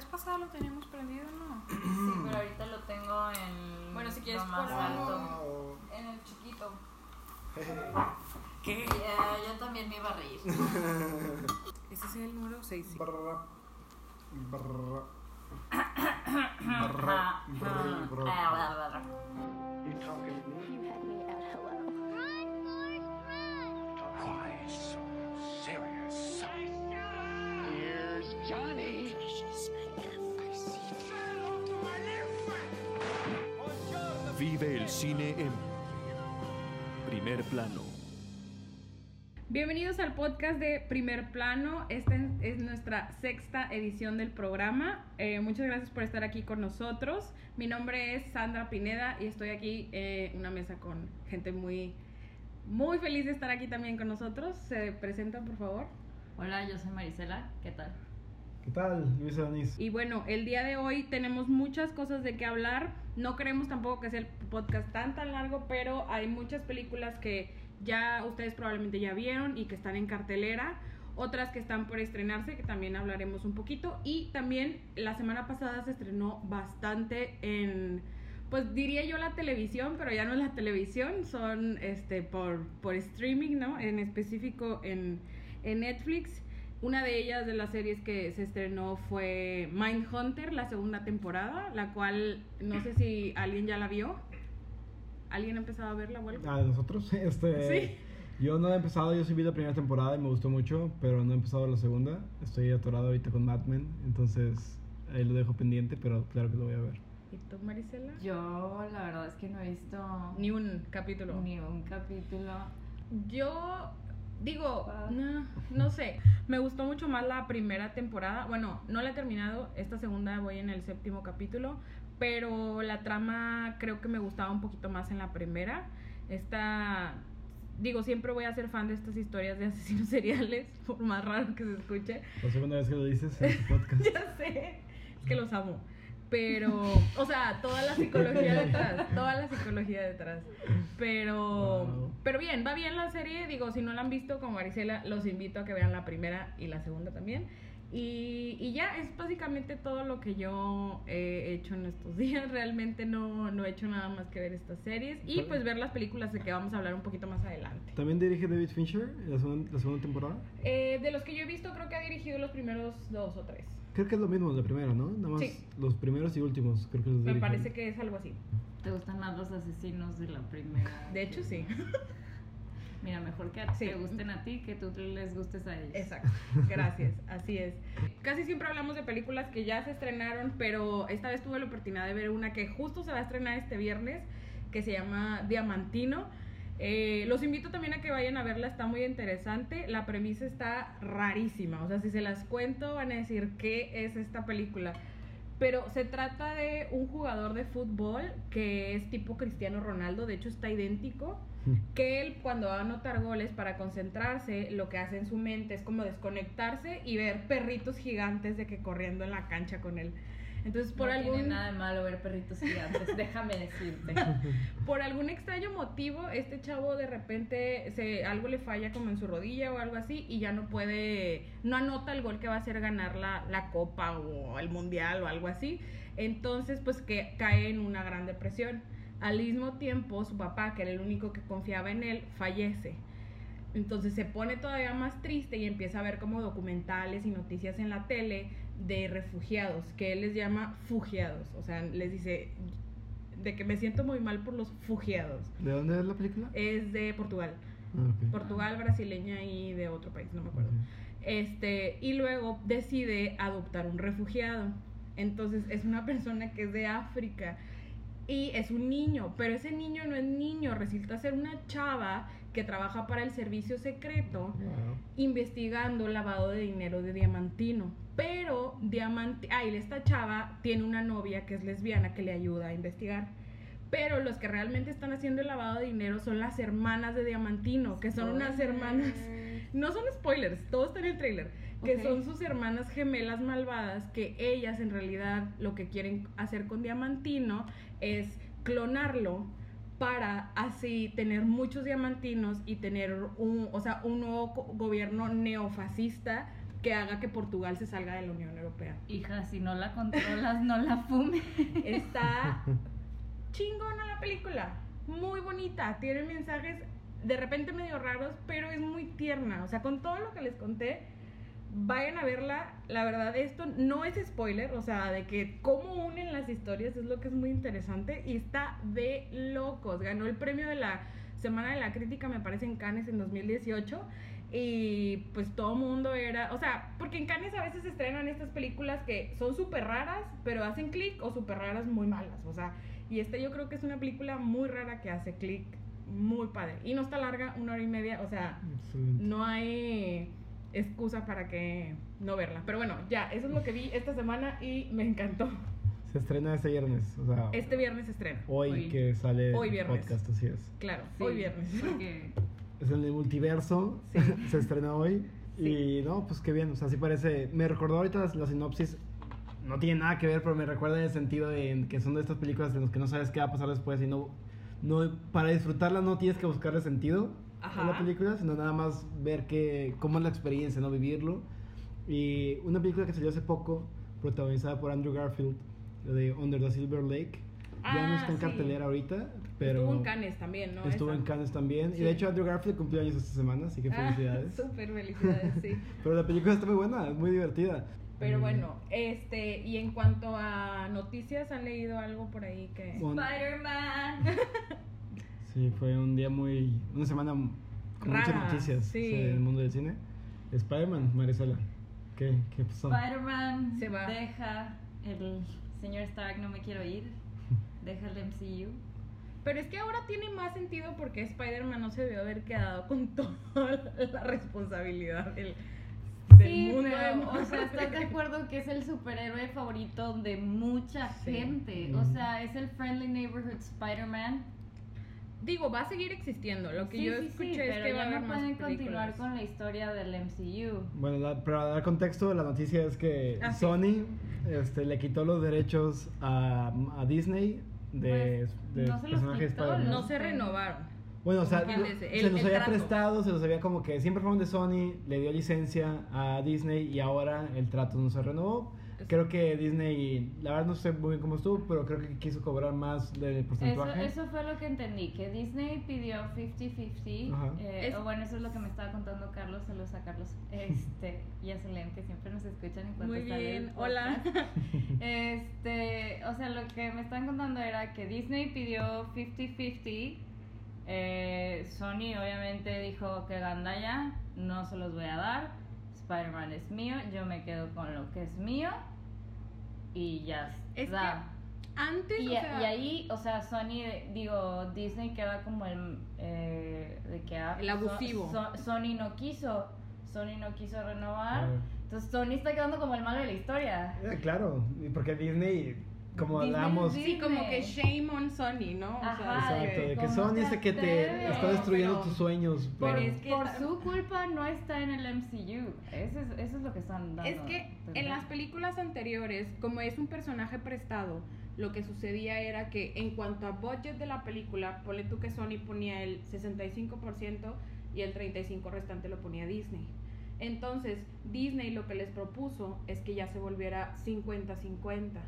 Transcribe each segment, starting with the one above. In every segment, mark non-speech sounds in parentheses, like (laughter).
vez pasada lo teníamos prendido, ¿no? (clears throat) Sí, pero ahorita lo tengo en. Bueno, si quieres lo más alto. En el chiquito. ¿Qué? yo también me iba a reír. (laughs) Ese es el número 6. Brrra. Brrra. Ah, Brrra. Brrra. ah, You cine en primer plano. Bienvenidos al podcast de Primer Plano. Esta es nuestra sexta edición del programa. Eh, muchas gracias por estar aquí con nosotros. Mi nombre es Sandra Pineda y estoy aquí en una mesa con gente muy, muy feliz de estar aquí también con nosotros. Se presentan, por favor. Hola, yo soy Marisela. ¿Qué tal? ¿Qué tal, Luis Adonis? Y bueno, el día de hoy tenemos muchas cosas de qué hablar. No queremos tampoco que sea el podcast tan tan largo, pero hay muchas películas que ya ustedes probablemente ya vieron y que están en cartelera. Otras que están por estrenarse, que también hablaremos un poquito. Y también la semana pasada se estrenó bastante en, pues diría yo la televisión, pero ya no es la televisión, son este por, por streaming, ¿no? En específico en, en Netflix. Una de ellas de las series que se estrenó fue Mindhunter, la segunda temporada, la cual no sé si alguien ya la vio. ¿Alguien ha empezado a verla o algo? Ah, de nosotros. (laughs) Este, Sí. Yo no he empezado, yo sí vi la primera temporada y me gustó mucho, pero no he empezado la segunda. Estoy atorado ahorita con Mad Men, entonces ahí lo dejo pendiente, pero claro que lo voy a ver. ¿Y tú, Marisela? Yo, la verdad es que no he visto Ni un capítulo. ni un capítulo. Yo digo, no, no sé. Me gustó mucho más la primera temporada. Bueno, no la he terminado. Esta segunda voy en el séptimo capítulo. Pero la trama creo que me gustaba un poquito más en la primera. Esta. Digo, siempre voy a ser fan de estas historias de asesinos (laughs) seriales, por más raro que se escuche. La segunda vez que lo dices en tu (laughs) podcast. Ya sé, es que los amo. Pero, o sea, toda la psicología detrás, toda la psicología detrás. Pero, Wow. pero bien, va bien la serie. Digo, si no la han visto con Marisela, los invito a que vean la primera y la segunda también. Y, y ya es básicamente todo lo que yo he hecho en estos (laughs) días. Realmente no, no he hecho nada más que ver estas series y pues ver las películas de que vamos a hablar un poquito más adelante. ¿También dirige David Fincher la segunda, la segunda temporada? Eh, de los que yo he visto, creo que ha dirigido los primeros dos o tres. Creo que es lo mismo la primera, ¿no? Nada más Sí. los primeros y últimos, creo que los Me parece que es algo así. ¿Te gustan más los asesinos de la primera? (laughs) De hecho, sí. (laughs) Mira, mejor que a- Sí. te gusten a ti que tú les gustes a ellos. Exacto, gracias, (laughs) así es. Casi siempre hablamos de películas que ya se estrenaron, pero esta vez tuve la oportunidad de ver una que justo se va a estrenar este viernes, que se llama Diamantino. Eh, los invito también a que vayan a verla, está muy interesante. La premisa está rarísima, o sea, si se las cuento van a decir qué es esta película. Pero se trata de un jugador de fútbol que es tipo Cristiano Ronaldo, de hecho está idéntico que él cuando va a anotar goles para concentrarse, lo que hace en su mente es como desconectarse y ver perritos gigantes de que corriendo en la cancha con él. Entonces, por no algún tiene nada de malo ver perritos gigantes, (laughs) déjame decirte. (laughs) por algún extraño motivo, este chavo de repente se algo le falla como en su rodilla o algo así y ya no puede, no anota el gol que va a hacer ganar la, la copa o el mundial o algo así. Entonces, pues que cae en una gran depresión. Al mismo tiempo, su papá, que era el único que confiaba en él, fallece. Entonces se pone todavía más triste y empieza a ver como documentales y noticias en la tele de refugiados, que él les llama fugiados. O sea, les dice de que me siento muy mal por los fugiados. ¿De dónde es la película? Es de Portugal. Ah. Portugal, brasileña y de otro país, no me acuerdo. Este, y luego decide adoptar un refugiado. Entonces es una persona que es de África y es un niño, pero ese niño no es niño, resulta ser una chava que trabaja para el servicio secreto Wow. investigando lavado de dinero de Diamantino. Pero Diamante, ay, esta chava tiene una novia que es lesbiana que le ayuda a investigar. Pero los que realmente están haciendo el lavado de dinero son las hermanas de Diamantino, que son unas hermanas. No son spoilers, todo está en el trailer. Que son sus hermanas gemelas malvadas, que ellas en realidad lo que quieren hacer con Diamantino es clonarlo para así tener muchos diamantinos y tener un, o sea, un nuevo gobierno neofascista que haga que Portugal se salga de la Unión Europea. Hija, si no la controlas, no la fume. Está (laughs) chingona la película, muy bonita, tiene mensajes de repente medio raros, pero es muy tierna. O sea, con todo lo que les conté, vayan a verla. La verdad, esto no es spoiler, o sea, de que cómo unen las historias es lo que es muy interesante y está de locos. Ganó el premio de la Semana de la Crítica, me parece, en Cannes en 2018. Y pues todo mundo era, o sea, porque en Cannes a veces se estrenan estas películas que son súper raras, pero hacen clic, o súper raras muy malas, o sea, y esta yo creo que es una película muy rara que hace clic, muy padre. Y no está larga, una hora y media, o sea, Excelente. no hay excusa para que no verla. Pero bueno, ya, eso es lo que vi esta semana y me encantó. Se estrena este viernes, o sea, Este viernes se estrena. hoy, hoy. que sale Hoy el viernes. podcast, así es. Claro, Sí, hoy viernes. Porque Es en el multiverso, Sí. (laughs) se estrena hoy. Sí. Y no, pues qué bien, o sea, sí parece. Me recordó ahorita la, sinopsis, no tiene nada que ver, pero me recuerda en el sentido de que son de estas películas en las que no sabes qué va a pasar después y no. no para disfrutarla no tienes que buscarle sentido Ajá. a la película, sino nada más ver que, cómo es la experiencia, no vivirlo. Y una película que salió hace poco, protagonizada por Andrew Garfield, de Under the Silver Lake. ya no Ah, está en sí. cartelera ahorita, pero. Estuvo en Cannes también, ¿no? Estuvo Esa. en Cannes también. Y Sí. de hecho Andrew Garfield cumplió años esta semana, así que Ah, felicidades. (laughs) Súper felicidades, sí. (laughs) Pero la película está muy buena, es muy divertida. Pero Mm. bueno, este, y en cuanto a noticias, ¿han leído algo por ahí que...? Spider-Man. (laughs) sí, fue un día muy. Una semana con muchas noticias sí. en el mundo del cine. Spider-Man, Marisela. ¿Qué, qué pasó? Spider-Man Se va. deja el señor Stark, no me quiero ir. (laughs) Deja el MCU. Pero es que ahora tiene más sentido porque Spider-Man no se debió haber quedado con (laughs) toda la responsabilidad del, del Sí, mundo. pero, o sea, (laughs) ¿estás de acuerdo que es el superhéroe favorito de mucha Sí. gente? O sea, es el Friendly Neighborhood Spider-Man. Digo, va a seguir existiendo. Lo que Sí, yo sí, escuché sí, es pero que va a haber no más pueden películas. continuar con la historia del MCU. Bueno, la- para dar contexto, la noticia es que Ah, sí. Sony este, le quitó los derechos a, a Disney de, Pues, de no se los personajes quitó, Spider-Man. No se renovaron. Bueno, o sea, se El- los el había trato. prestado, se los había como que siempre fueron de Sony, le dio licencia a Disney y ahora el trato no se renovó. Creo que Disney, la verdad no sé muy bien cómo estuvo, pero creo que quiso cobrar más del Eso, porcentaje. eso fue lo que entendí, que Disney pidió 50-50. Ajá. eh, Es- o bueno, eso es lo que me estaba contando Carlos. Saludos a Carlos. (laughs) Este, y a Selene, que siempre nos escuchan en cuanto Muy bien, hola. (laughs) Este, (laughs) o sea, lo que me estaban contando era que Disney pidió 50-50. eh, Sony obviamente dijo que Gandaya no se los voy a dar. Spider-Man es mío, yo me quedo con lo que es mío. Y ya Es está. Antes, Y, o sea, y ahí, o sea, Sony, digo, Disney queda como el. eh, de que ah, El abusivo. So- Sony no quiso. Sony no quiso renovar. Claro. Entonces Sony está quedando como el malo de la historia. Eh, claro, porque Disney, como hablamos, sí, como que shame on Sony, ¿no? O Ajá, de exacto, de que ¿cómo Sony es el que te está destruyendo Pero- tus sueños. pero pero- es que Por su culpa no está en el MCU. Eso es, eso es lo que están dando. Es que a en las películas anteriores, como es un personaje prestado, lo que sucedía era que en cuanto a budget de la película, ponle tú que Sony ponía el 65% y el 35% restante lo ponía Disney. Entonces, Disney lo que les propuso es que ya se volviera 50-50.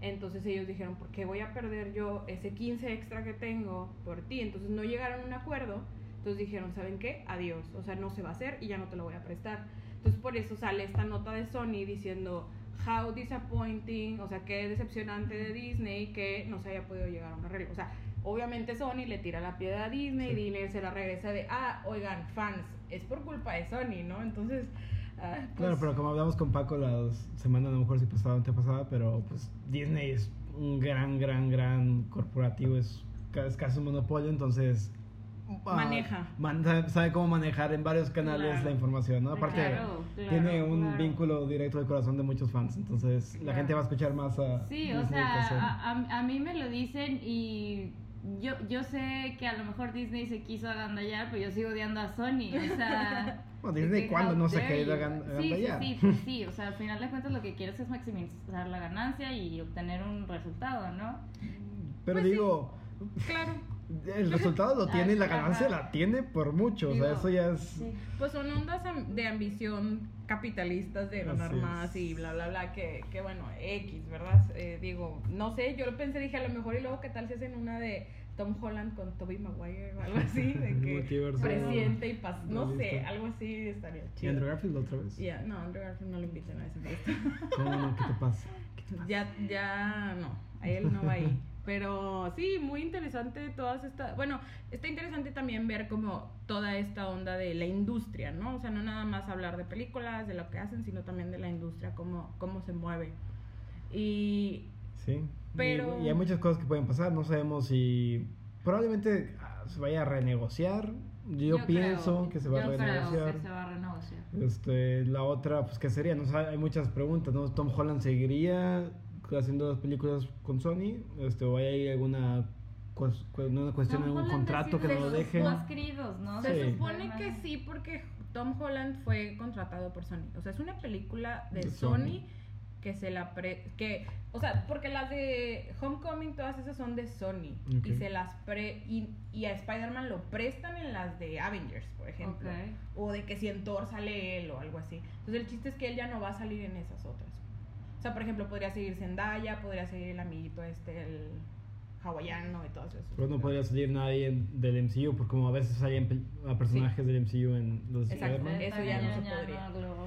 Entonces ellos dijeron, ¿por qué voy a perder yo ese 15 extra que tengo por ti? Entonces no llegaron a un acuerdo. Entonces dijeron, ¿saben qué? Adiós. O sea, no se va a hacer y ya no te lo voy a prestar. Entonces por eso sale esta nota de Sony diciendo, how disappointing, o sea, qué decepcionante de Disney que no se haya podido llegar a un arreglo. O sea, obviamente Sony le tira la piedra a Disney y. Disney se la regresa de, ah, oigan, fans, es por culpa de Sony, ¿no? Entonces, ah, pues, Claro, pero como hablamos con Paco la semana, a lo mejor si pasaba o pasada, pero pues Disney es un gran, gran, gran corporativo, es, es casi un monopolio, entonces... ah, Maneja. man- sabe, sabe cómo manejar en varios canales Claro. la información, ¿no? Aparte, Claro, claro, tiene un vínculo directo al corazón de muchos fans, entonces la gente va a escuchar más a Sí, o Disney sea, a- a mí me lo dicen y yo, yo sé que a lo mejor Disney se quiso agandallar, pero yo sigo odiando a Sony, o sea... (laughs) Bueno, de Disney, que, ¿cuándo no se ha querido agan- Sí, sí, sí, pues sí, o sea, al final de cuentas lo que quieres es maximizar la ganancia y obtener un resultado, ¿no? Pero Pues sí. digo, claro. el resultado lo (laughs) tiene y la ganancia la tiene por mucho, o sea, Digo, eso ya es... Sí. Pues son ondas de ambición capitalistas de ganar más y bla, bla, bla, que, que bueno, X, ¿verdad? Eh, digo, no sé, yo lo pensé, dije a lo mejor y luego qué tal si hacen una de Tom Holland con Tobey Maguire o algo así, de (laughs) que presidente y paz, no sé, algo así estaría ¿Y chido. Andrew Garfield otra vez? Ya, no, Andrew Garfield no lo inviten a ese fiesta. (laughs) ¿Cómo no? ¿Qué te pasa? ya, ya, no, a él no va ahí. Pero sí, muy interesante todas estas. Bueno, está interesante también ver como toda esta onda de la industria, ¿no? O sea, no nada más hablar de películas, de lo que hacen, sino también de la industria, cómo, cómo se mueve. Y Sí. Pero- Y, y hay muchas cosas que pueden pasar. No sabemos si. Probablemente ah, se vaya a renegociar. Yo, Yo pienso creo- que se va a yo creo renegociar. que se va a renegociar. Este, la otra, pues, ¿qué sería? No hay muchas preguntas, ¿no? ¿Tom Holland seguiría haciendo las películas con Sony? Este, ¿O hay alguna una cuestión Tom un Holland contrato que no lo de los deje? más queridos, ¿no? se Sí. De supone que sí, porque Tom Holland fue contratado por Sony. O sea, es una película de, De Sony. Sony. Que se la pre que o sea porque las de Homecoming todas esas son de Sony y se las pre y, y a Spider-Man lo prestan en las de Avengers por ejemplo o de que si en Thor sale él o algo así entonces el chiste es que él ya no va a salir en esas otras o sea por ejemplo podría seguir Zendaya podría seguir el amiguito este el hawaiano y todas esas Pero no podría salir nadie en- del MCU, porque como a veces hay a personajes del MCU en los Exacto. Spider-Man. Eso ya no se podría. no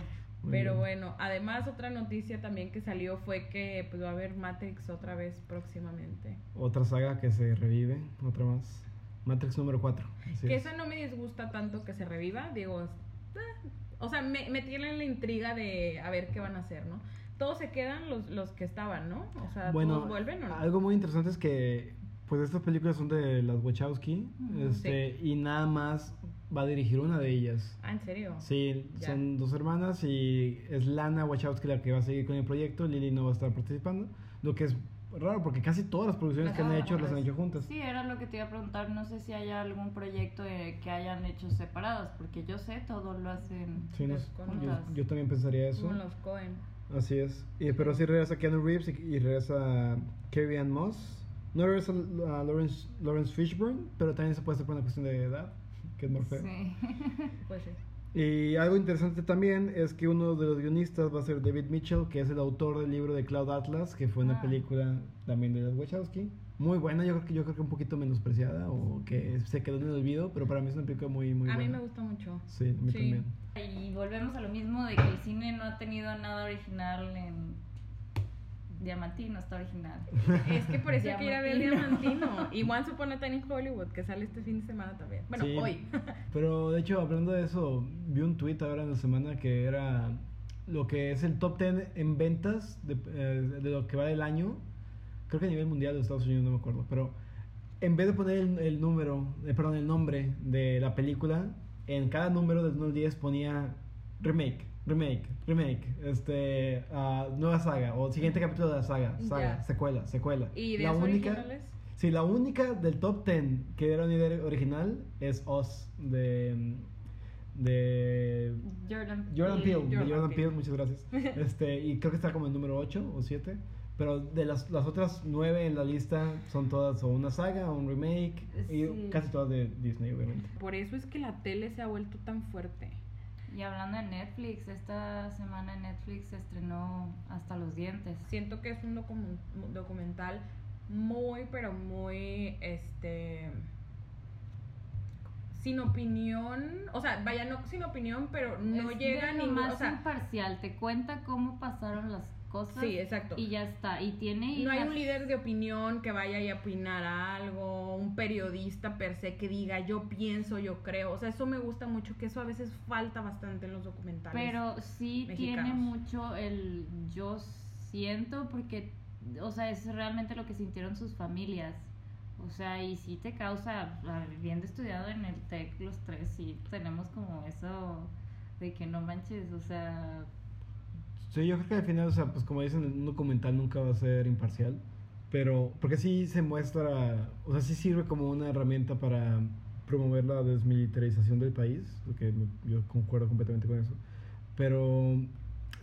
Pero bueno, además otra noticia también que salió fue que pues va a haber Matrix otra vez próximamente. Otra saga que se revive, otra más. Matrix número 4. Que eso no me disgusta tanto que se reviva, digo, es- eh, o sea, me, me tiene la intriga de a ver qué van a hacer, ¿no? Todos se quedan los, los que estaban, ¿no? O sea, Bueno, todos vuelven o no? algo muy interesante es que pues estas películas son de las Wachowski este, y nada más va a dirigir una de ellas. Ah, ¿en serio? Sí, Ya. son dos hermanas y es Lana Wachowski la que va a seguir con el proyecto, Lily no va a estar participando, lo que es raro porque casi todas las producciones que han hecho las han hecho juntas. Sí, era lo que te iba a preguntar. No sé si hay algún proyecto eh, que hayan hecho separados, porque yo sé todo lo hacen. Sí, no Las con- yo, yo también pensaría eso. Como los Cohen. Así es. Y, pero sí regresa Keanu Reeves y, y regresa Carrie Ann Moss. No regresa a Lawrence, Lawrence Fishburne, pero también se puede hacer por una cuestión de edad, que es Morfeo. Sí. (laughs) Pues sí. Y algo interesante también es que uno de los guionistas va a ser David Mitchell, que es el autor del libro de Cloud Atlas, que fue una Ah. película también de las Wachowski. Muy buena, yo creo que yo creo que un poquito menospreciada o que se quedó en el olvido, pero para mí es una película muy muy a mí buena. me gusta mucho. Sí, a mí Sí. también. Y volvemos a lo mismo de que el cine no ha tenido nada original en Diamantino, está original. (laughs) Es que por eso hay que ir a ver Diamantino. Diamantino. Y Once Upon a Time in Hollywood, que sale este fin de semana también. Bueno, Sí. hoy. (laughs) Pero de hecho, hablando de eso, vi un tweet ahora en la semana que era lo que es el top 10 en ventas de, eh, de lo que va del año. Creo que a nivel mundial de Estados Unidos, no me acuerdo. Pero en vez de poner el, el número, eh, perdón, el nombre de la película, en cada número del 1 al 10 ponía remake, remake, remake, este, ah, nueva saga o siguiente capítulo de la saga, saga, Ya. secuela, secuela. ¿Y de la única, originales? Sí, la única del top 10 que era una idea original es Oz de de Jordan, Jordan Peele, de Jordan Jordan Peele. Peele, muchas gracias. (laughs) Este, y creo que está como el número 8 o 7, pero de las, las otras 9 en la lista son todas o una saga o un remake Sí. y casi todas de Disney, obviamente. Por eso es que la tele se ha vuelto tan fuerte. Y hablando de Netflix, esta semana en Netflix se estrenó Hasta los dientes. Siento que es un documen- documental muy, pero muy, este, sin opinión, o sea, vaya, no sin opinión, pero no Es llega ningún, más o sea, imparcial, te cuenta cómo pasaron las cosas sí, exacto. y ya está. Y tiene No hay las- un líder de opinión que vaya y a opinar algo, un periodista per se que diga yo pienso, yo creo. O sea, eso me gusta mucho, que eso a veces falta bastante en los documentales. Pero sí tiene mucho el yo siento porque, o sea, es realmente lo que sintieron sus familias. O sea, y sí te causa, habiendo estudiado en el TEC los tres, sí tenemos como eso de que no manches, o sea, Sí, yo creo que al final, o sea, pues como dicen, un documental nunca va a ser imparcial, pero porque sí se muestra, o sea, sí sirve como una herramienta para promover la desmilitarización del país, me- yo concuerdo completamente con eso, pero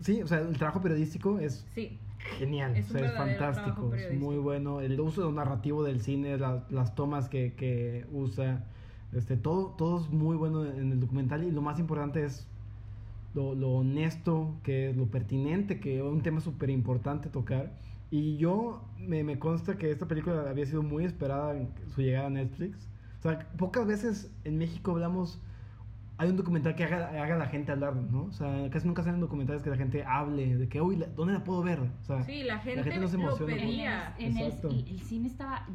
sí, o sea, el trabajo periodístico es Sí, genial, Es o sea, es fantástico, es muy bueno, el uso narrativo del cine, la- las tomas que, que usa, este, todo, todo es muy bueno en el documental y lo más importante es lo, lo honesto que es, lo pertinente, que es un tema súper importante tocar. Y yo me, me consta que esta película había sido muy esperada en su llegada a Netflix. O sea, pocas veces en México hablamos, hay un documental que haga, haga a la gente hablar, ¿no? O sea, casi nunca salen documentales que la gente hable de que, uy, la- ¿dónde la puedo ver? O sea, Sí, la gente, no se lo emociona por- pedía. En el, el- el cine estaba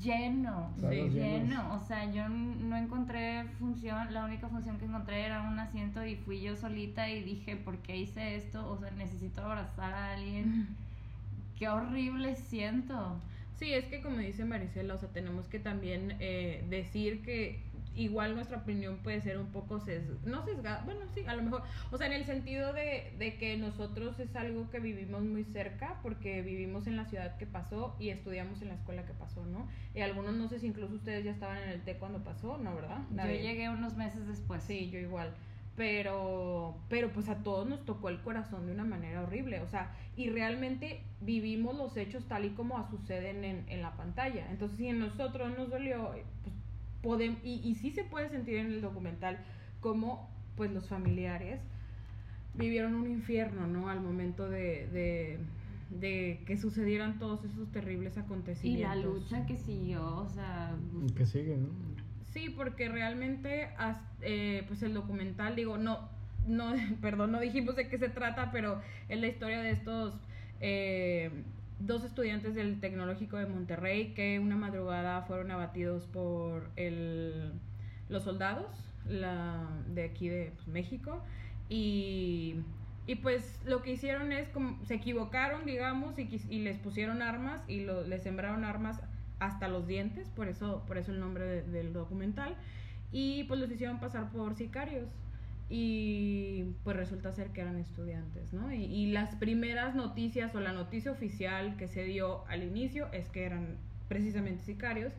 lleno, lleno. O sea, yo no encontré función, la única función que encontré era un asiento y fui yo solita y dije, ¿por qué hice esto? O sea, necesito abrazar a alguien. (laughs) Qué horrible siento. Sí, es que como dice Marisela, o sea, tenemos que también eh, decir que igual nuestra opinión puede ser un poco sesgada, no sesgada, bueno, sí, a lo mejor, o sea, en el sentido de, de que nosotros es algo que vivimos muy cerca, porque vivimos en la ciudad que pasó y estudiamos en la escuela que pasó, ¿no? Y algunos, no sé si incluso ustedes ya estaban en el TEC cuando pasó, ¿no, verdad? Yo llegué unos meses después. Sí, yo igual. Pero, pero pues a todos nos tocó el corazón de una manera horrible. O sea, y realmente vivimos los hechos tal y como suceden en, en la pantalla. Entonces, si a nosotros nos dolió, pues podemos, y, y sí se puede sentir en el documental como pues los familiares vivieron un infierno, ¿no? Al momento de, de, de que sucedieran todos esos terribles Y acontecimientos. la lucha que siguió, o sea, que sigue, ¿no? Sí, porque realmente, eh, pues el documental, digo, no, no, (laughs) perdón, no dijimos de qué se trata, pero es la historia de estos eh, dos estudiantes del Tecnológico de Monterrey que una madrugada fueron abatidos por el, los soldados la, de aquí de pues, México y, y pues lo que hicieron es como se equivocaron, digamos, y, y les pusieron armas y lo, les sembraron armas hasta los dientes, por eso, por eso el nombre de- del documental, y pues los hicieron pasar por sicarios. Y pues resulta ser que eran estudiantes, ¿no? Y, y las primeras noticias o la noticia oficial que se dio al inicio es que eran precisamente sicarios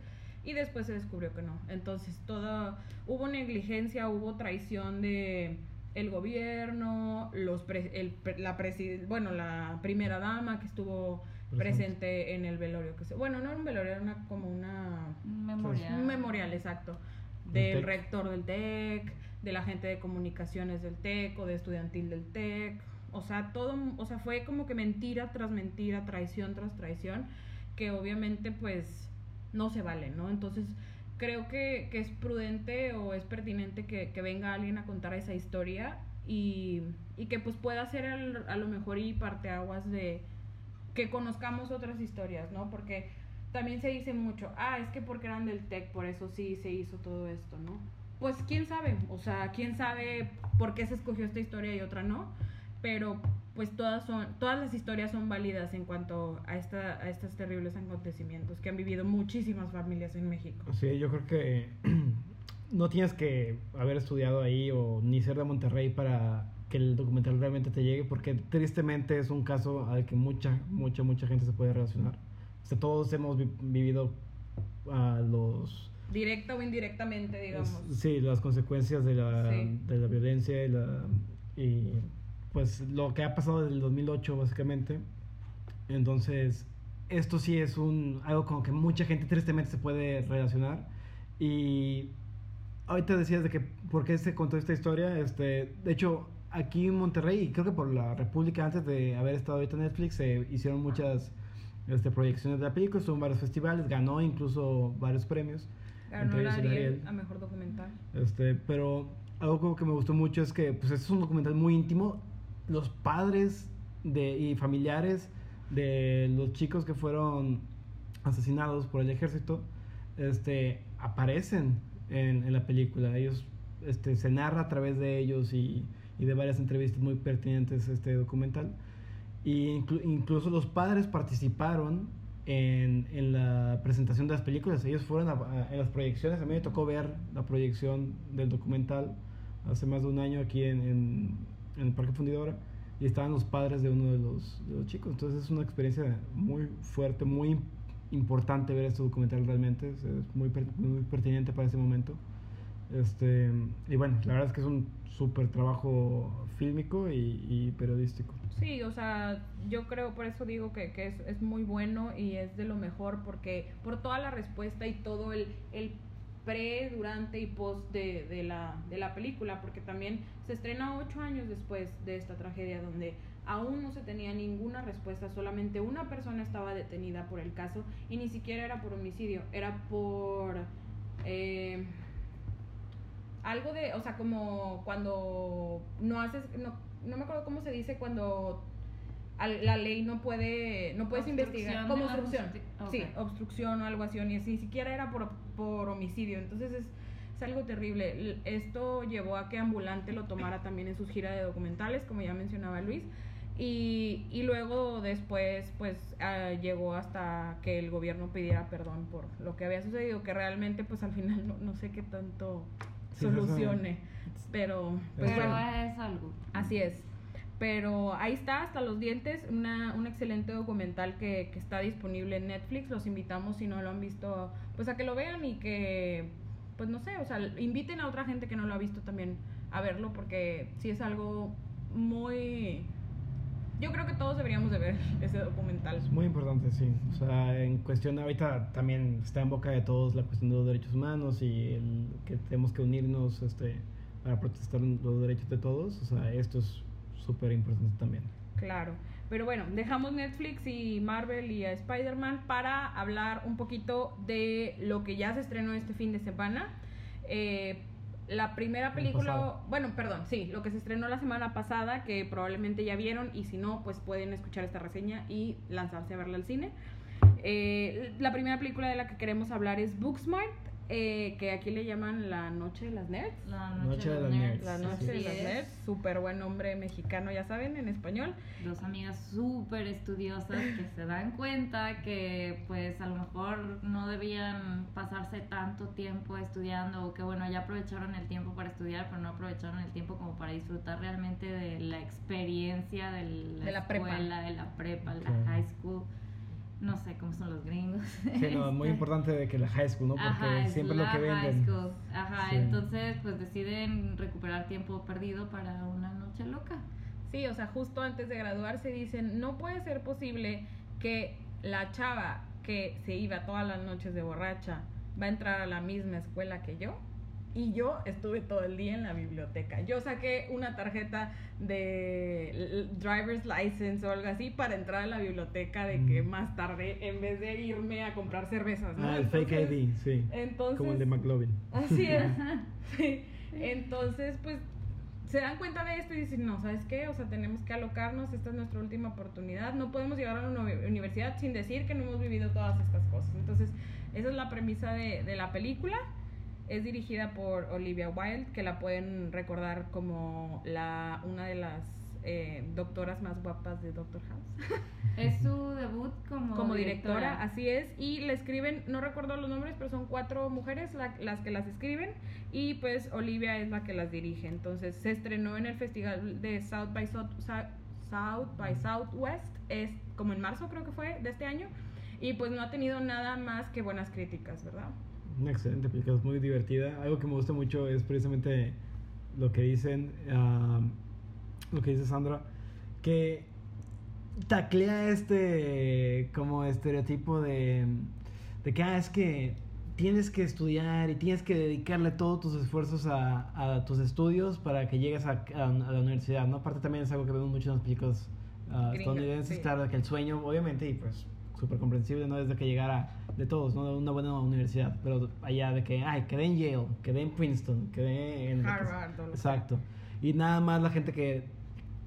y después se descubrió que no. Entonces toda hubo negligencia, hubo traición de el gobierno, los pre- el, la presi- bueno, la primera dama que estuvo Presente. presente en el velorio que se, bueno, no era un velorio, era una como una un memorial. un memorial, exacto. Del rector del TEC, de la gente de comunicaciones del TEC o de estudiantil del TEC. O sea, todo, o sea, fue como que mentira tras mentira, traición tras traición, que obviamente pues no se vale, ¿no? Entonces, creo que, que es prudente o es pertinente que, que venga alguien a contar esa historia y, y que pues pueda ser el- a lo mejor y parteaguas de que conozcamos otras historias, ¿no? Porque también se dice mucho, ah, es que porque eran del TEC, por eso sí se hizo todo esto, ¿no? Pues quién sabe, o sea, quién sabe por qué se escogió esta historia y otra no, pero pues todas son, todas las historias son válidas en cuanto a esta, a estos terribles acontecimientos que han vivido muchísimas familias en México. Sí, yo creo que (clears throat) no tienes que haber estudiado ahí o ni ser de Monterrey para que el documental realmente te llegue, porque tristemente es un caso al que mucha, mucha, mucha gente se puede relacionar. O sea, todos hemos vi- vivido a los... Directa o indirectamente, digamos. Sí, las consecuencias de la, Sí. de la violencia y, la, y pues lo que ha pasado desde el 2008 básicamente. Entonces, esto sí es un algo con que mucha gente tristemente se puede relacionar. Y ahorita decías de que por qué se contó esta historia. Este, de hecho, aquí en Monterrey, y creo que por la República, antes de haber estado ahorita en Netflix, se hicieron muchas este, proyecciones de la película, son varios festivales, ganó incluso varios premios. Ganó el Ariel Ariel. a mejor documental. Este, pero algo como que me gustó mucho es que pues, este es un documental muy íntimo. Los padres de, y familiares de los chicos que fueron asesinados por el ejército este, aparecen en, en la película. Ellos este, se narra a través de ellos y, y de varias entrevistas muy pertinentes este documental. Y inclu- incluso los padres participaron en, en la presentación de las películas. Ellos fueron a, en las proyecciones. A mí me tocó ver la proyección del documental hace más de un año aquí en, en, el Parque Fundidora. Y estaban los padres de uno de los, chicos. Entonces es una experiencia muy fuerte, muy importante ver este documental realmente. Es, muy, muy pertinente para ese momento. Este, y bueno, la verdad es que es un súper trabajo fílmico y periodístico. Sí, o sea, yo creo, por eso digo que, que es, es muy bueno y es de lo mejor porque por toda la respuesta y todo el, el pre, durante y post de, de la, de la película, porque también se estrena ocho años después de esta tragedia, donde aún no se tenía ninguna respuesta, solamente una persona estaba detenida por el caso y ni siquiera era por homicidio, era por... eh, algo de, o sea, como cuando no haces, no, no me acuerdo cómo se dice cuando la ley no puede, no puedes investigar, como obstrucción, sí, obstrucción o algo así, ni, siquiera era por, por homicidio, entonces es, es algo terrible. Esto llevó a que Ambulante lo tomara también en sus giras de documentales, como ya mencionaba Luis, y, y luego después, pues, ah, llegó hasta que el gobierno pidiera perdón por lo que había sucedido, que realmente, pues, al final no, no sé qué tanto Sí, solucione, pero, pues, Pero bueno. es algo. Así es. Pero ahí está, hasta los dientes, una, un excelente documental que, que está disponible en Netflix. Los invitamos, si no lo han visto, pues a que lo vean y que, pues no sé, o sea, inviten a otra gente que no lo ha visto también a verlo, porque sí es algo muy... Yo creo que todos deberíamos de ver ese documental. Es muy importante, sí. O sea, en cuestión ahorita también está en boca de todos la cuestión de los derechos humanos y el que tenemos que unirnos este, para protestar los derechos de todos. O sea, esto es súper importante también. Claro. Pero bueno, dejamos Netflix y Marvel y a Spider-Man para hablar un poquito de lo que ya se estrenó este fin de semana. Eh, la primera El película, bueno, perdón, sí, lo que se estrenó la semana pasada, que probablemente ya vieron, y si no, pues pueden escuchar esta reseña y lanzarse a verla al cine. Eh, la primera película de la que queremos hablar es Booksmart, eh, que aquí le llaman La Noche de las Nerds. La Noche noche, de los nerds. nerds. La Noche de las. Nerds, súper buen nombre mexicano, ya saben, en español. Dos amigas súper estudiosas que se dan cuenta que pues a lo mejor no debían pasarse tanto tiempo estudiando o que bueno, ya aprovecharon el tiempo para estudiar, pero no aprovecharon el tiempo como para disfrutar realmente de la experiencia de la, De la prepa. escuela, de la prepa, la Claro. high school. No sé cómo son los gringos. (laughs) Sí, no, muy Este, importante de que la high school, ¿no? Porque Ajá, es siempre lo la que high venden. school. Ajá, Sí. entonces pues deciden recuperar tiempo perdido para una noche loca. Sí, o sea, justo antes de graduarse dicen, no puede ser posible que la chava que se iba todas las noches de borracha va a entrar a la misma escuela que yo. Y yo estuve todo el día en la biblioteca. Yo saqué una tarjeta de driver's license o algo así para entrar a la biblioteca de que Mm. más tarde, en vez de irme a comprar cervezas, ¿no? Ah, el fake Entonces- ID, sí. Entonces, Como el de McLovin. Así es. (laughs) (laughs) Sí. Entonces, pues, se dan cuenta de esto y dicen, no, ¿sabes qué? O sea, tenemos que alocarnos, esta es nuestra última oportunidad. No podemos llegar a una uni- universidad sin decir que no hemos vivido todas estas cosas. Entonces, esa es la premisa de, de la película. Es dirigida por Olivia Wilde, que la pueden recordar como la, una de las eh, doctoras más guapas de Doctor House. (laughs) Es su debut como, como directora, así es, y le escriben, no recuerdo los nombres, pero son cuatro mujeres la- las que las escriben y pues Olivia es la que las dirige. Entonces se estrenó en el festival de South by South, South, South by Southwest, es como en marzo creo que fue de este año, y pues no ha tenido nada más que buenas críticas, ¿verdad? Una excelente película, es muy divertida. Algo que me gusta mucho es precisamente lo que dicen, ah, lo que dice Sandra, que taclea este como estereotipo de, de que ah, es que tienes que estudiar y tienes que dedicarle todos tus esfuerzos a, a tus estudios para que llegues a, a- a la universidad, ¿no? Aparte también es algo que vemos mucho en las películas Gringas, estadounidenses, sí. claro, que el sueño, obviamente, y pues súper comprensible, ¿no? Desde que llegara de todos, ¿no? De una buena universidad, pero allá de que, ay, quedé en Yale, quedé en Princeton, quedé en... Harvard, que Exacto. Y nada más la gente que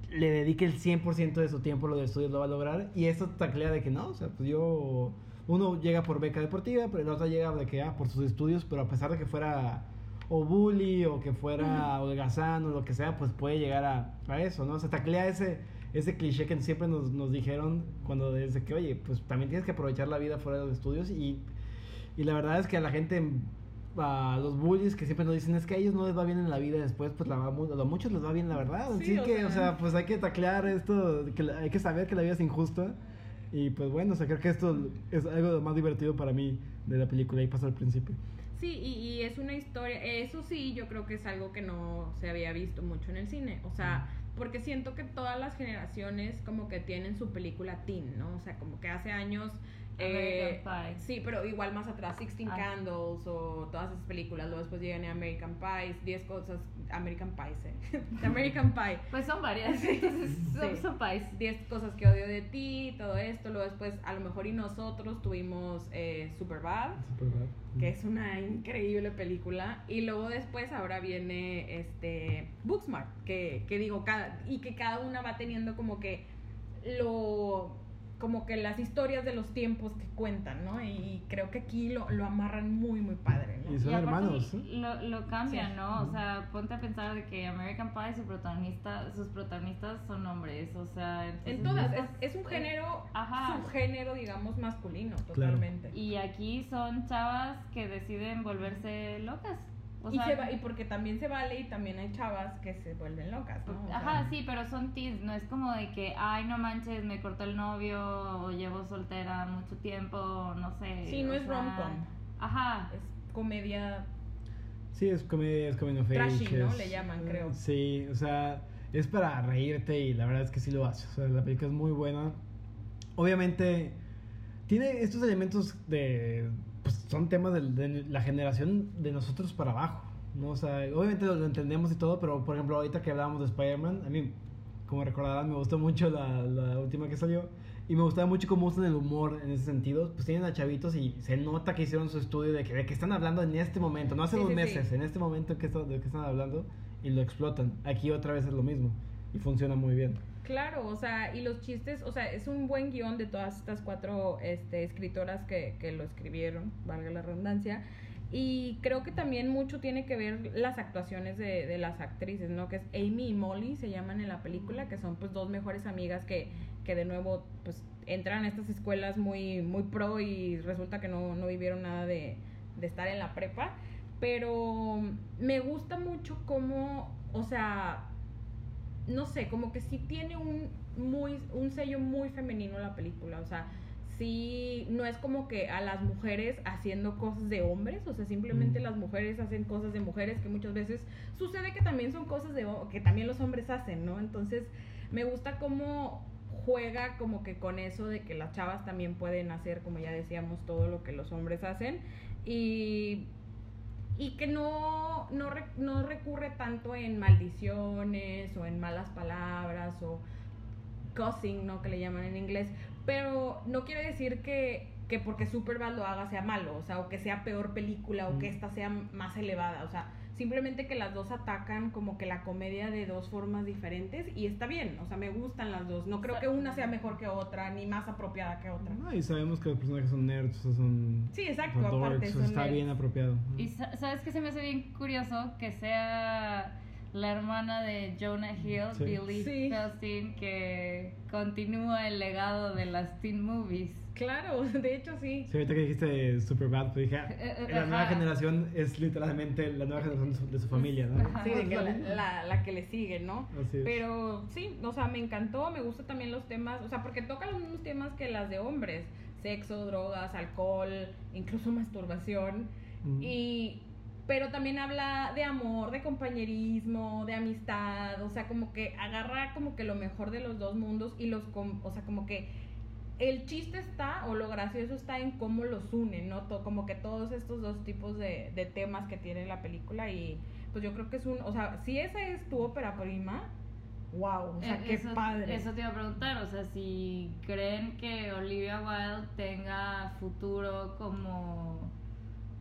le dedique el 100% de su tiempo a lo de estudios lo va a lograr. Y esto taclea de que no, o sea, pues yo... Uno llega por beca deportiva, pero el otro llega de que, ah, por sus estudios, pero a pesar de que fuera o bully o que fuera holgazán o lo que sea, pues puede llegar a, a eso, ¿no? O sea, taclea ese, ese cliché que siempre nos, nos dijeron cuando desde que, oye, pues también tienes que aprovechar la vida fuera de los estudios y, y la verdad es que a la gente, a los bullies que siempre nos dicen es que a ellos no les va bien en la vida después, pues la va a muchos les va bien la verdad. Sí, Así o que, sea. o sea, pues hay que taclear esto, que la- hay que saber que la vida es injusta. Y pues bueno, o sea, creo que esto es algo más divertido para mí de la película y pasa al principio. Sí, y, y es una historia, eso sí, yo creo que es algo que no se había visto mucho en el cine, o sea, porque siento que todas las generaciones como que tienen su película teen, ¿no? O sea, como que hace años Eh, American Pie. Sí, pero igual más atrás, Sixteen Ah. Candles o todas esas películas. Luego después llegan a American Pies, 10 cosas. American Pies, ¿eh? (laughs) American Pie. Pues son varias, entonces son, Sí. son pies. 10 cosas que odio de ti, todo esto. Luego después, a lo mejor y nosotros tuvimos eh, Superbad, Superbad. que es una increíble película. Y luego después, ahora viene este Booksmart, que, que digo, cada, y que cada una va teniendo como que lo como que las historias de los tiempos que cuentan, ¿no? Y creo que aquí lo, lo amarran muy, muy padre, ¿no? Y son Y hermanos. ¿eh? Lo, lo cambian, Sí. ¿no? O sea, ponte a pensar de que American Pie, su protagonista, sus protagonistas son hombres, o sea... entonces En todas, es, es un género, Ajá. subgénero, digamos, masculino, Claro. totalmente. Y aquí son chavas que deciden volverse locas. O y, se va- y porque también se vale y también hay chavas que se vuelven locas, ¿no? O sea, Ajá, sí, pero son teens, no es como de que, ay, no manches, me cortó el novio o llevo soltera mucho tiempo, no sé. Sí, no es sea, rom-com. Ajá, Es comedia Sí, es comedia, es coming of Trashy, age, ¿no? es- Le llaman, creo. Sí, o sea, es para reírte y la verdad es que sí lo hace. O sea, la película es muy buena. Obviamente, tiene estos elementos de. Son temas del- de, la generación de nosotros para abajo. ¿no? O sea, obviamente lo, entendemos y todo, pero por ejemplo, ahorita que hablábamos de Spider-Man, a mí, como recordarán, me gustó mucho la, la última que salió. Y me gustaba mucho cómo usan el humor en ese sentido. Pues tienen a chavitos y se nota que hicieron su estudio de que, de que están hablando en este momento, no hace Sí, dos sí, sí. meses, en este momento que está- de que están hablando y lo explotan. Aquí otra vez es lo mismo y funciona muy bien. Claro, o sea, y los chistes, o sea, es un buen guion de todas estas cuatro este, escritoras que, que lo escribieron, valga la redundancia. Y creo que también mucho tiene que ver las actuaciones de, de las actrices, ¿no? Que es Amy y Molly, se llaman en la película, que son pues dos mejores amigas que, que de nuevo pues entran a estas escuelas muy, muy pro y resulta que no, no vivieron nada de, de estar en la prepa. Pero me gusta mucho cómo, o sea, no sé, como que sí tiene un muy un sello muy femenino la película, o sea, sí no es como que a las mujeres haciendo cosas de hombres, o sea, simplemente Mm. las mujeres hacen cosas de mujeres que muchas veces sucede que también son cosas de que también los hombres hacen, ¿no? Entonces, me gusta cómo juega como que con eso de que las chavas también pueden hacer, como ya decíamos, todo lo que los hombres hacen y y que no, no, no recurre tanto en maldiciones o en malas palabras o cussing, ¿no? Que le llaman en inglés. Pero no quiere decir que, que porque Superbad lo haga sea malo, o sea, o que sea peor película o que Mm. esta sea más elevada, o sea, simplemente que las dos atacan como que la comedia de dos formas diferentes y está bien, o sea, me gustan las dos. No creo que una sea mejor que otra ni más apropiada que otra. Ah, y sabemos que los personajes son nerds, o sea, son. Sí, exacto, son dorks, o sea, son está nerds. bien apropiado. Y sa- sabes que se me hace bien curioso que sea la hermana de Jonah Hill, Sí. Billy Sí. Que continúa el legado de las teen movies. Claro, (laughs) de hecho sí. Sí, ahorita que dijiste Superbad, pues dije, Eh, eh, la nueva generación es literalmente la nueva generación de su, de su familia, ¿no? Ajá. Sí, de que la, la- la que le sigue, ¿no? Así es. Pero sí, o sea, me encantó, me gustan también los temas, o sea, porque toca los mismos temas que las de hombres, sexo, drogas, alcohol, incluso masturbación, Mm. y pero también habla de amor, de compañerismo, de amistad, o sea, como que agarra como que lo mejor de los dos mundos y los, o sea, como que el chiste está o lo gracioso está en cómo los une, ¿no? Como que todos estos dos tipos de, de temas que tiene la película y pues yo creo que es un, o sea, si esa es tu ópera prima, wow, o sea, Eh, qué eso, padre. Eso te iba a preguntar, o sea, si creen que Olivia Wilde tenga futuro como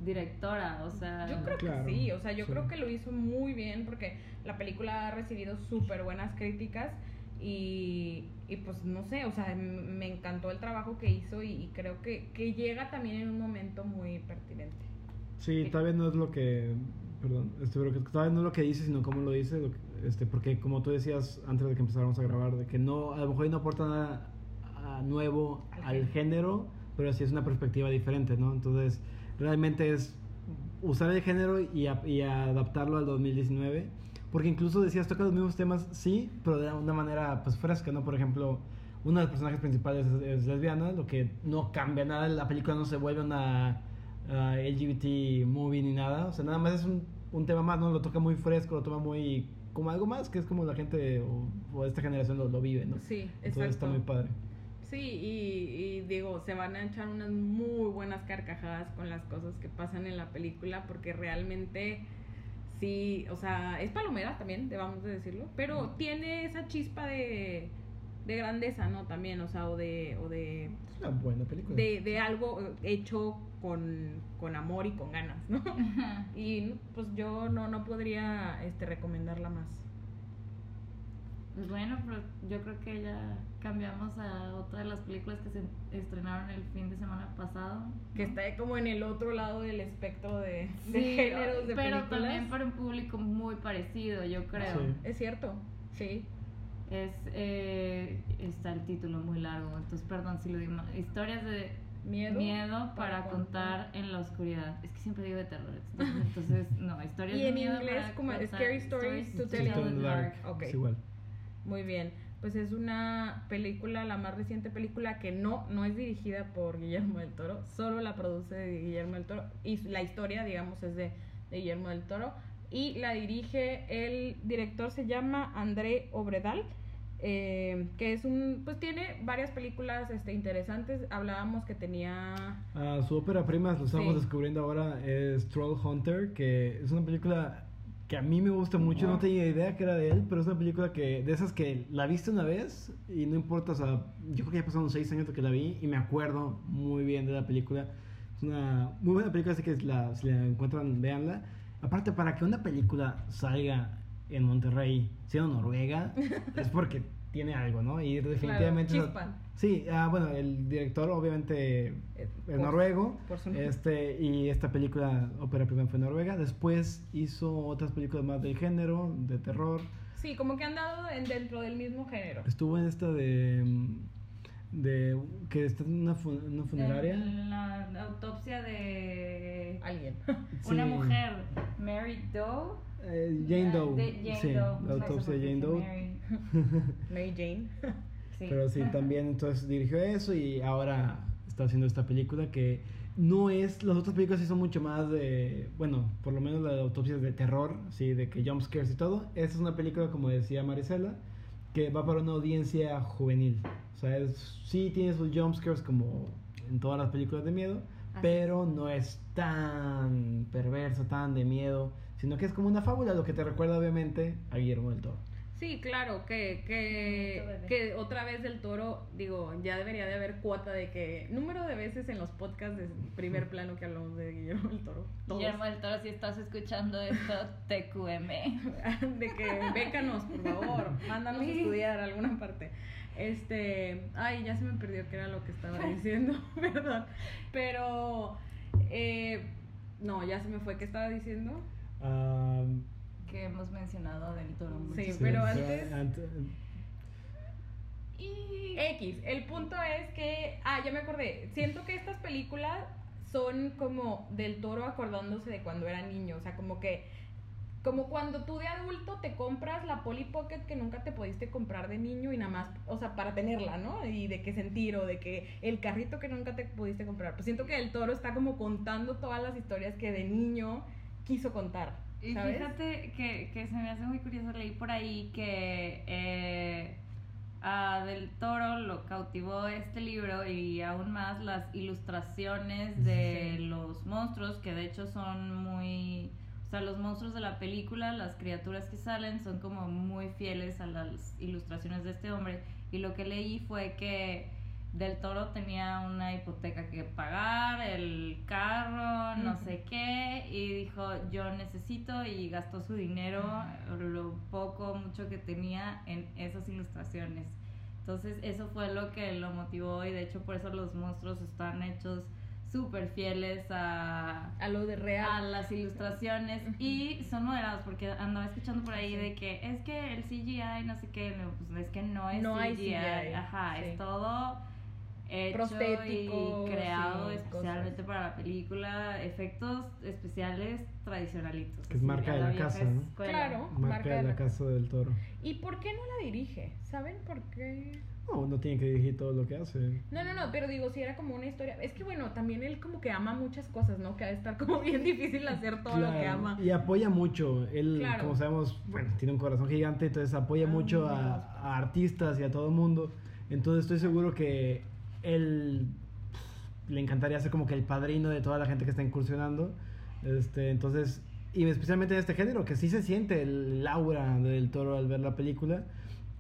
directora, o sea... Yo creo Claro, que sí, o sea, yo sí. creo que lo hizo muy bien porque la película ha recibido súper buenas críticas y, y pues no sé, o sea, me encantó el trabajo que hizo y, y creo que, que llega también en un momento muy pertinente. Sí, todavía no es lo que. Perdón, este, pero que todavía no es lo que dice, sino cómo lo dice. lo que- este, porque, como tú decías antes de que empezáramos a grabar, de que no, a lo mejor no aporta nada nuevo Al al, género. género, pero sí es una perspectiva diferente, ¿no? Entonces, realmente es usar el género y, a- y adaptarlo al 2019. Porque incluso decías, toca los mismos temas, sí, pero de una manera pues fresca, ¿no? Por ejemplo, una de las personajes principales es, es lesbiana, lo que no cambia nada, la película no se vuelve una ah, LGBT movie ni nada, o sea, nada más es un, un tema más, ¿no? Lo toca muy fresco, lo toma muy como algo más, que es como la gente o, o esta generación lo, lo vive, ¿no? Sí, Entonces está exacto. muy padre. Sí, y, y digo, se van a echar unas muy buenas carcajadas con las cosas que pasan en la película, porque realmente sí, o sea, es palomera también, debamos de decirlo, pero tiene esa chispa de, de grandeza, ¿no? También, o sea, o de, o de, Es una buena película. de, de algo hecho con, con amor y con ganas, ¿no? Y pues yo no, no podría este, recomendarla más. Pues bueno, pero yo creo que ya cambiamos a otra de las películas que se estrenaron el fin de semana pasado. Que está como en el otro lado del espectro de, de Sí, (laughs) géneros de pero películas. también para un público muy parecido, yo creo. Sí. Es cierto, sí. Es, eh, está el título muy largo, entonces perdón si lo digo mal. Historias de Miedo, miedo para, contar en la oscuridad. Es que siempre digo de terror. Entonces, (laughs) no, historias Y de en miedo inglés para como contar- Scary Stories to Tell in the in the Dark. Dark. Ok. Es igual. Muy bien. Pues es una película, la más reciente película que no, no es dirigida por Guillermo del Toro, solo la produce Guillermo del Toro y la historia, digamos, es de, de Guillermo del Toro y la dirige el director se llama André Obredal. eh, que es un pues tiene varias películas este interesantes hablábamos que tenía Ah, su ópera prima, lo estamos Sí. descubriendo ahora, es Troll Hunter, que es una película que a mí me gusta mucho, no tenía idea que era de él, pero es una película que de esas que la viste una vez y no importa, o sea, yo creo que ya pasaron seis años de que la vi y me acuerdo muy bien de la película. Es una muy buena película, así que la, si la encuentran, véanla. Aparte, para que una película salga en Monterrey, siendo Noruega, (laughs) es porque tiene algo, ¿no? Y definitivamente... Claro, chispa. Sí, ah, bueno, el director obviamente Eh, es noruego. por su- Este, y esta película, ópera prima, fue noruega. Después hizo otras películas más del género, de terror. sí como que han dado en- dentro del mismo género Estuvo en esta de. De que está en una, fu- en una funeraria. En la autopsia de alguien (laughs) una mujer, Mary Doe. Eh, Jane Doe. De Jane sí, Doe. la autopsia de Jane Doe. Mary. (laughs) Mary Jane (laughs) Sí. Pero sí, también entonces dirigió eso y ahora está haciendo esta película que no es, las otras películas sí son mucho más de, bueno, por lo menos la de autopsias de terror, sí, de que jumpscares y todo. Esta es una película, como decía Marisela, que va para una audiencia juvenil. O sea, es, sí tiene sus jumpscares como en todas las películas de miedo, Así pero no es tan perverso, tan de miedo, sino que es como una fábula, lo que te recuerda obviamente a Guillermo del Toro. Sí, claro, que, que, que otra vez del toro, digo, ya debería de haber cuota de que número de veces en los podcasts de primer plano que hablamos de Guillermo del Toro. todos. Guillermo del Toro, si estás escuchando esto, (laughs) TQM. (laughs) de que bécanos, por favor, mándanos a estudiar a alguna parte. Este, ay, ya se me perdió qué era lo que estaba (laughs) diciendo, perdón. Pero, eh, no, ya se me fue, ¿qué estaba diciendo? Ah, Que hemos mencionado del Toro. mucho. Sí, pero antes- ante- Y X, el punto es que, ah, ya me acordé, siento que estas películas son como del toro acordándose de cuando era niño, o sea, como que, como cuando tú de adulto te compras la Polly Pocket que nunca te pudiste comprar de niño y nada más, o sea, para tenerla, ¿no? Y de qué sentir, o de que el carrito que nunca te pudiste comprar. Pues siento que el toro está como contando todas las historias que de niño quiso contar, Y ¿sabes? fíjate que, que se me hace muy curioso, leí por ahí que eh, a Del Toro lo cautivó este libro y aún más las ilustraciones de Sí. los monstruos, que de hecho son muy... O sea, los monstruos de la película, las criaturas que salen son como muy fieles a las ilustraciones de este hombre. Y lo que leí fue que Del Toro tenía una hipoteca que pagar, el carro, no sé qué, y dijo, yo necesito, y gastó su dinero, lo poco, mucho que tenía en esas ilustraciones. Entonces eso fue lo que lo motivó y de hecho por eso los monstruos están hechos súper fieles a, A lo de a real. las ilustraciones y son moderados porque andaba escuchando por ahí de que es que el CGI no sé qué, pues es que no es No hay CGI, CGI, ajá, sí. es todo hecho Prostético, y creado sí, especialmente cosas. para la película, efectos especiales tradicionalitos. Que es marca de la vieja casa, ¿no? escuela. Claro. Marca Marca de la la casa del toro. ¿Y por qué no la dirige? ¿Saben por qué? No, no tiene que dirigir todo lo que hace. No, no, no, pero digo, si era como una historia. Es que bueno, también él como que ama muchas cosas, ¿no? Que ha de estar como (laughs) bien difícil hacer todo lo que Claro, ama. Y apoya mucho. Él, Claro. como sabemos, bueno, tiene un corazón gigante, entonces apoya mucho a, a artistas y a todo el mundo. Entonces estoy seguro que pff, le encantaría ser como que el padrino de toda la gente que está incursionando. Este, entonces, y especialmente en este género, que sí se siente el aura del toro al ver la película.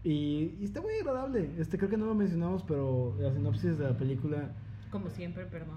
Y, y está muy agradable. Este, creo que no lo mencionamos, pero la sinopsis de la película Como siempre, perdón.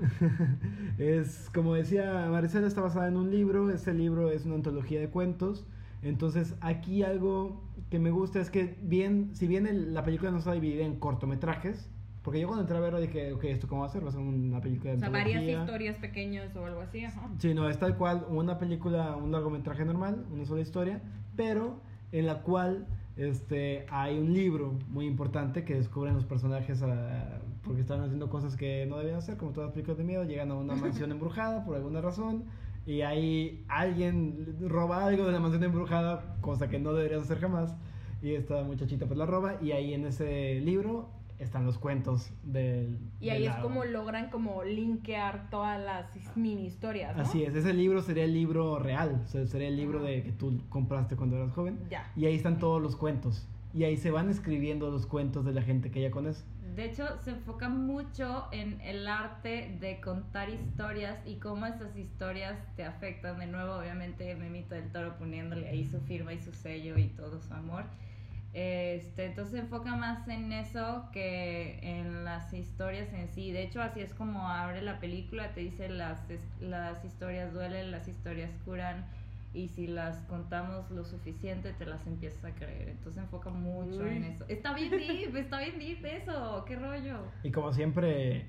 (laughs) es, como decía Maricela, está basada en un libro. Este libro es una antología de cuentos. Entonces, aquí algo que me gusta es que, bien, si bien el- la película no está dividida en cortometrajes, porque yo cuando entré a verlo dije, ok, ¿esto cómo va a ser? Va a ser una película de O sea, varias antología. historias pequeñas o algo así, ajá. Sí, no, es tal cual una película, un largometraje normal, una sola historia, pero en la cual este, hay un libro muy importante que descubren los personajes ah, porque están haciendo cosas que no debían hacer, como todas las películas de miedo, llegan a una mansión (laughs) embrujada por alguna razón y ahí alguien roba algo de la mansión embrujada, cosa que no deberías hacer jamás, y esta muchachita pues la roba y ahí en ese libro están los cuentos del... Y ahí del es como logran como linkear todas las his- mini historias, ¿no? Así es, ese libro sería el libro real, o sea, sería el libro Ajá. de que tú compraste cuando eras joven. Ya. Y ahí están todos los cuentos. Y ahí se van escribiendo los cuentos de la gente que ya conoce. De hecho, se enfoca mucho en el arte de contar historias y cómo esas historias te afectan. De nuevo, obviamente, Memito del Toro poniéndole ahí su firma y su sello y todo su amor. Este, entonces se enfoca más en eso que en las historias en sí. De hecho, así es como abre la película. Te dice las, las historias duelen, las historias curan. Y si las contamos lo suficiente, te las empiezas a creer. Entonces se enfoca mucho Uy. en eso. Está bien deep, está bien deep eso. ¿Qué rollo? Y como siempre,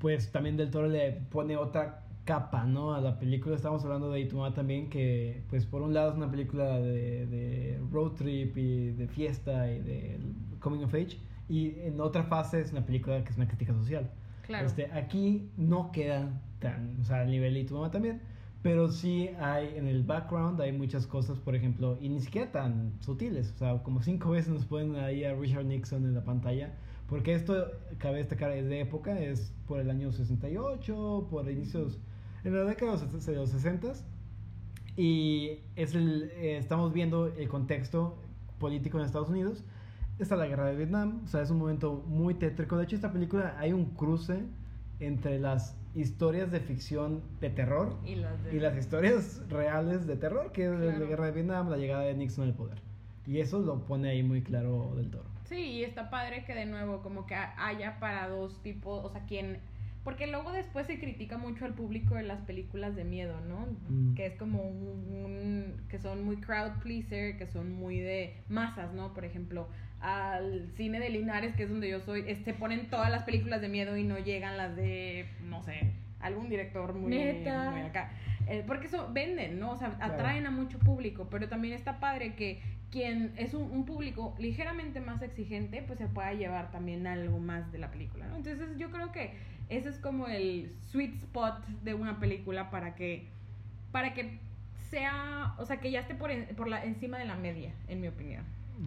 pues también Del Toro le pone otra capa, ¿no? A la película. Estamos hablando de Itumá también, que pues por un lado es una película de, de road trip y de fiesta y de coming of age. Y en otra fase es una película que es una crítica social. Claro. Este, aquí no queda tan, o sea, al nivel de tu mamá también, pero sí hay en el background hay muchas cosas, por ejemplo, y ni siquiera tan sutiles, o sea, como cinco veces nos ponen ahí a Richard Nixon en la pantalla, porque esto, cabe destacar, es de época, es por el año 68, por inicios, en la década de los, de los 60 y es el, eh, estamos viendo el contexto político en Estados Unidos. Está la guerra de Vietnam, o sea, es un momento muy tétrico. De hecho, esta película hay un cruce entre las historias de ficción de terror Y las de... y las historias reales de terror, que es la Claro. guerra de Vietnam, la llegada de Nixon al poder. Y eso lo pone ahí muy claro del toro. Sí, y está padre que de nuevo como que ha- haya para dos tipos, o sea, quien... Porque luego después se critica mucho al público de las películas de miedo, ¿no? Mm. Que es como un, un- que son muy crowd pleaser, que son muy de masas, ¿no? Por ejemplo, al cine de Linares, que es donde yo soy, este ponen todas las películas de miedo y no llegan las de, no sé, algún director muy, Neta. muy acá. Eh, porque eso venden, ¿no? O sea, Claro. atraen a mucho público, pero también está padre que quien es un, un público ligeramente más exigente, pues se pueda llevar también algo más de la película, ¿no? Entonces yo creo que ese es como el sweet spot de una película para que, para que sea, o sea, que ya esté por, en- por la, encima de la media, en mi opinión.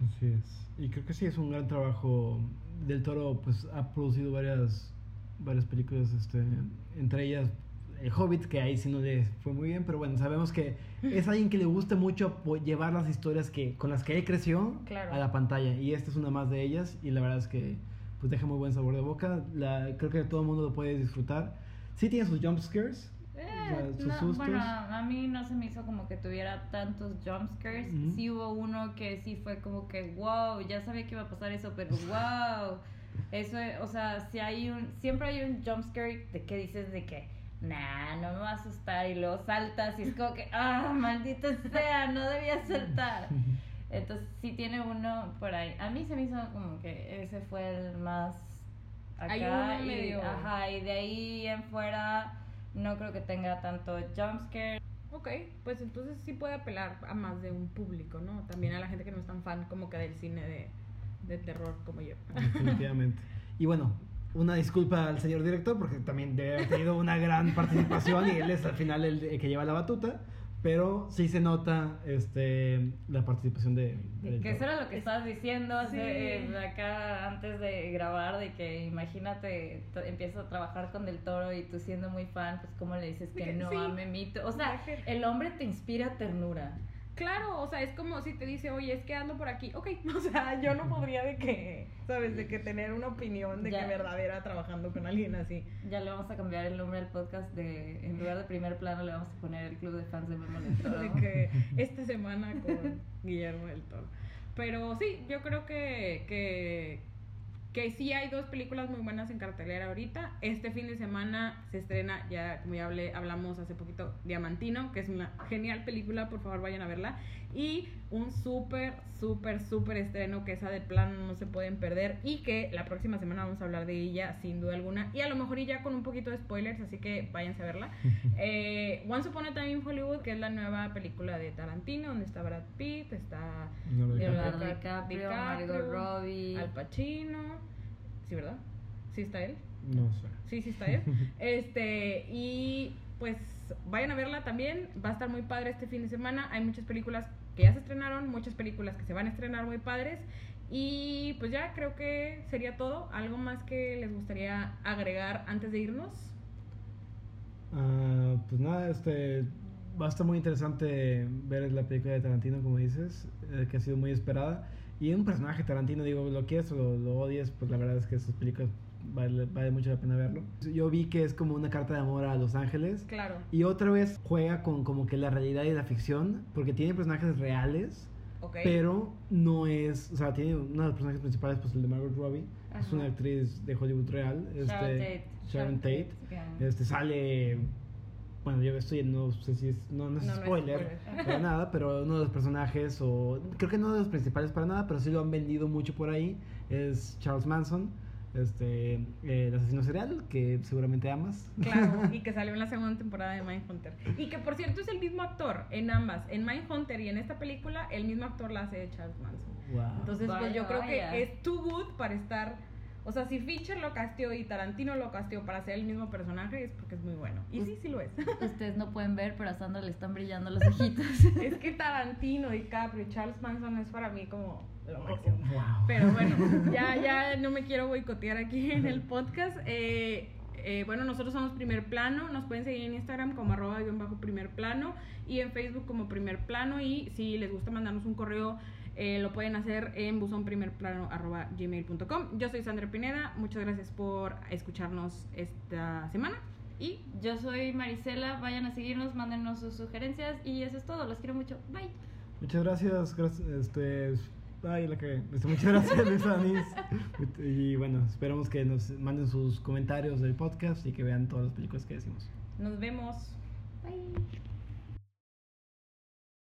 Así es. Y creo que sí es un gran trabajo. Del Toro pues ha producido varias varias películas, este, entre ellas El Hobbit, que ahí sí no le fue muy bien, pero bueno, sabemos que (laughs) es alguien que le gusta mucho llevar las historias que con las que él creció Claro. a la pantalla y esta es una más de ellas y la verdad es que pues deja muy buen sabor de boca. La, creo que todo el mundo lo puede disfrutar. Sí tiene sus jump scares. Eh, O sea, sus no, sustos. bueno, a mí no se me hizo como que tuviera tantos jumpscares. Ujú. Sí hubo uno que sí fue como que, wow, ya sabía que iba a pasar eso, pero wow. Eso, o sea, si hay un, siempre hay un jumpscare de que dices de que, nah, no me va a asustar y luego saltas y es como que, ah, maldita sea, no debía (laughs) saltar. Entonces sí tiene uno por ahí. A mí se me hizo como que ese fue el más acá. Hay uno y, medio- Ajá, y de ahí en fuera no creo que tenga tanto jumpscare. Ok, pues entonces sí puede apelar a más de un público, ¿no? También a la gente que no es tan fan como que del cine de, de terror como yo. (laughs) Definitivamente. Y bueno, una disculpa al señor director porque también debe haber tenido una gran participación y él es al final el, el que lleva la batuta, pero sí se nota este la participación de, Que eso era lo que estabas diciendo hace, Sí. eh, acá antes de grabar, de que imagínate, empiezas a trabajar con Del Toro y tú siendo muy fan, pues cómo le dices que Que no sí. a Memito. O sea, el hombre te inspira ternura. Claro, o sea, es como si te dice, oye, es que ando por aquí. Ok, (laughs) o sea, yo no podría de que, ¿sabes? De que tener una opinión de Ya. que verdadera trabajando con alguien así. Ya le vamos a cambiar el nombre al podcast de, en lugar de primer plano, le vamos a poner el club de fans de Memo del Toro. (laughs) De que esta semana con (laughs) Guillermo del Toro. Pero sí, yo creo que, que, que sí hay dos películas muy buenas en cartelera ahorita. Este fin de semana se estrena, ya como ya hablé, hablamos hace poquito, Diamantino, que es una genial película, por favor vayan a verla. Y un súper, súper, súper estreno que esa de plano no se pueden perder y que la próxima semana vamos a hablar de ella sin duda alguna. Y a lo mejor y ya con un poquito de spoilers, así que váyanse a verla. (laughs) Eh, Once Upon a Time in Hollywood, que es la nueva película de Tarantino, donde está Brad Pitt, está. Leonardo DiCaprio, DiCaprio, Margot Robbie. Al Pacino. Sí, ¿verdad? Sí está él. No sé. Sí, sí está él. (laughs) Este, y pues vayan a verla también. Va a estar muy padre este fin de semana. Hay muchas películas que ya se estrenaron, muchas películas que se van a estrenar muy padres. Y pues ya creo que sería todo. ¿Algo más que les gustaría agregar antes de irnos? Ah, pues nada, este va a estar muy interesante ver la película de Tarantino, como dices, eh, que ha sido muy esperada. Y un personaje Tarantino, digo, lo quieres o lo, lo odies, pues la verdad es que sus películas vale, vale mucho la pena verlo. Yo vi que es como una carta de amor a Los Ángeles. Claro. Y otra vez juega con como que la realidad y la ficción, porque tiene personajes reales, Ok. pero no es, o sea, tiene uno de los personajes principales, pues el de Margot Robbie, es Ajá. una actriz de Hollywood real, este, Sharon Tate. Sharon Tate, este sale, bueno, yo estoy, no sé si es, no, no es No, no es spoiler, spoiler. para nada, pero uno de los personajes, o creo que no de los principales para nada, pero sí lo han vendido mucho por ahí, es Charles Manson, este, eh, el asesino serial, que seguramente amas. Claro, (laughs) y que salió en la segunda temporada de Mindhunter. Y que por cierto es el mismo actor en ambas, en Mindhunter y en esta película, el mismo actor la hace de Charles Manson. Wow. Entonces, pues Vaya, yo creo vaya. que es too good para estar. O sea, si Fincher lo casteó y Tarantino lo casteó para ser el mismo personaje, es porque es muy bueno. Y sí, sí lo es. (laughs) Ustedes no pueden ver, pero a Sandra le están brillando los ojitos. (laughs) es que Tarantino, DiCaprio y Charles Manson es para mí como lo máximo. Wow. Pero bueno, ya, ya no me quiero boicotear aquí en el podcast. Eh, eh, bueno, nosotros somos Primer Plano. Nos pueden seguir en Instagram como arroba guion bajo primer plano y en Facebook como Primer Plano. Y si les gusta mandarnos un correo, eh, lo pueden hacer en buzonprimerplano arroba gmail.com. Yo soy Sandra Pineda. Muchas gracias por escucharnos esta semana. Y Yo soy Marisela, vayan a seguirnos, mándenos sus sugerencias y eso es todo. Los quiero mucho. Bye. Muchas gracias, gracias, este, ay, la que, muchas gracias, Luis Anís. (laughs) Y bueno, esperamos que nos manden sus comentarios del podcast y que vean todas las películas que decimos. nos vemos. Bye.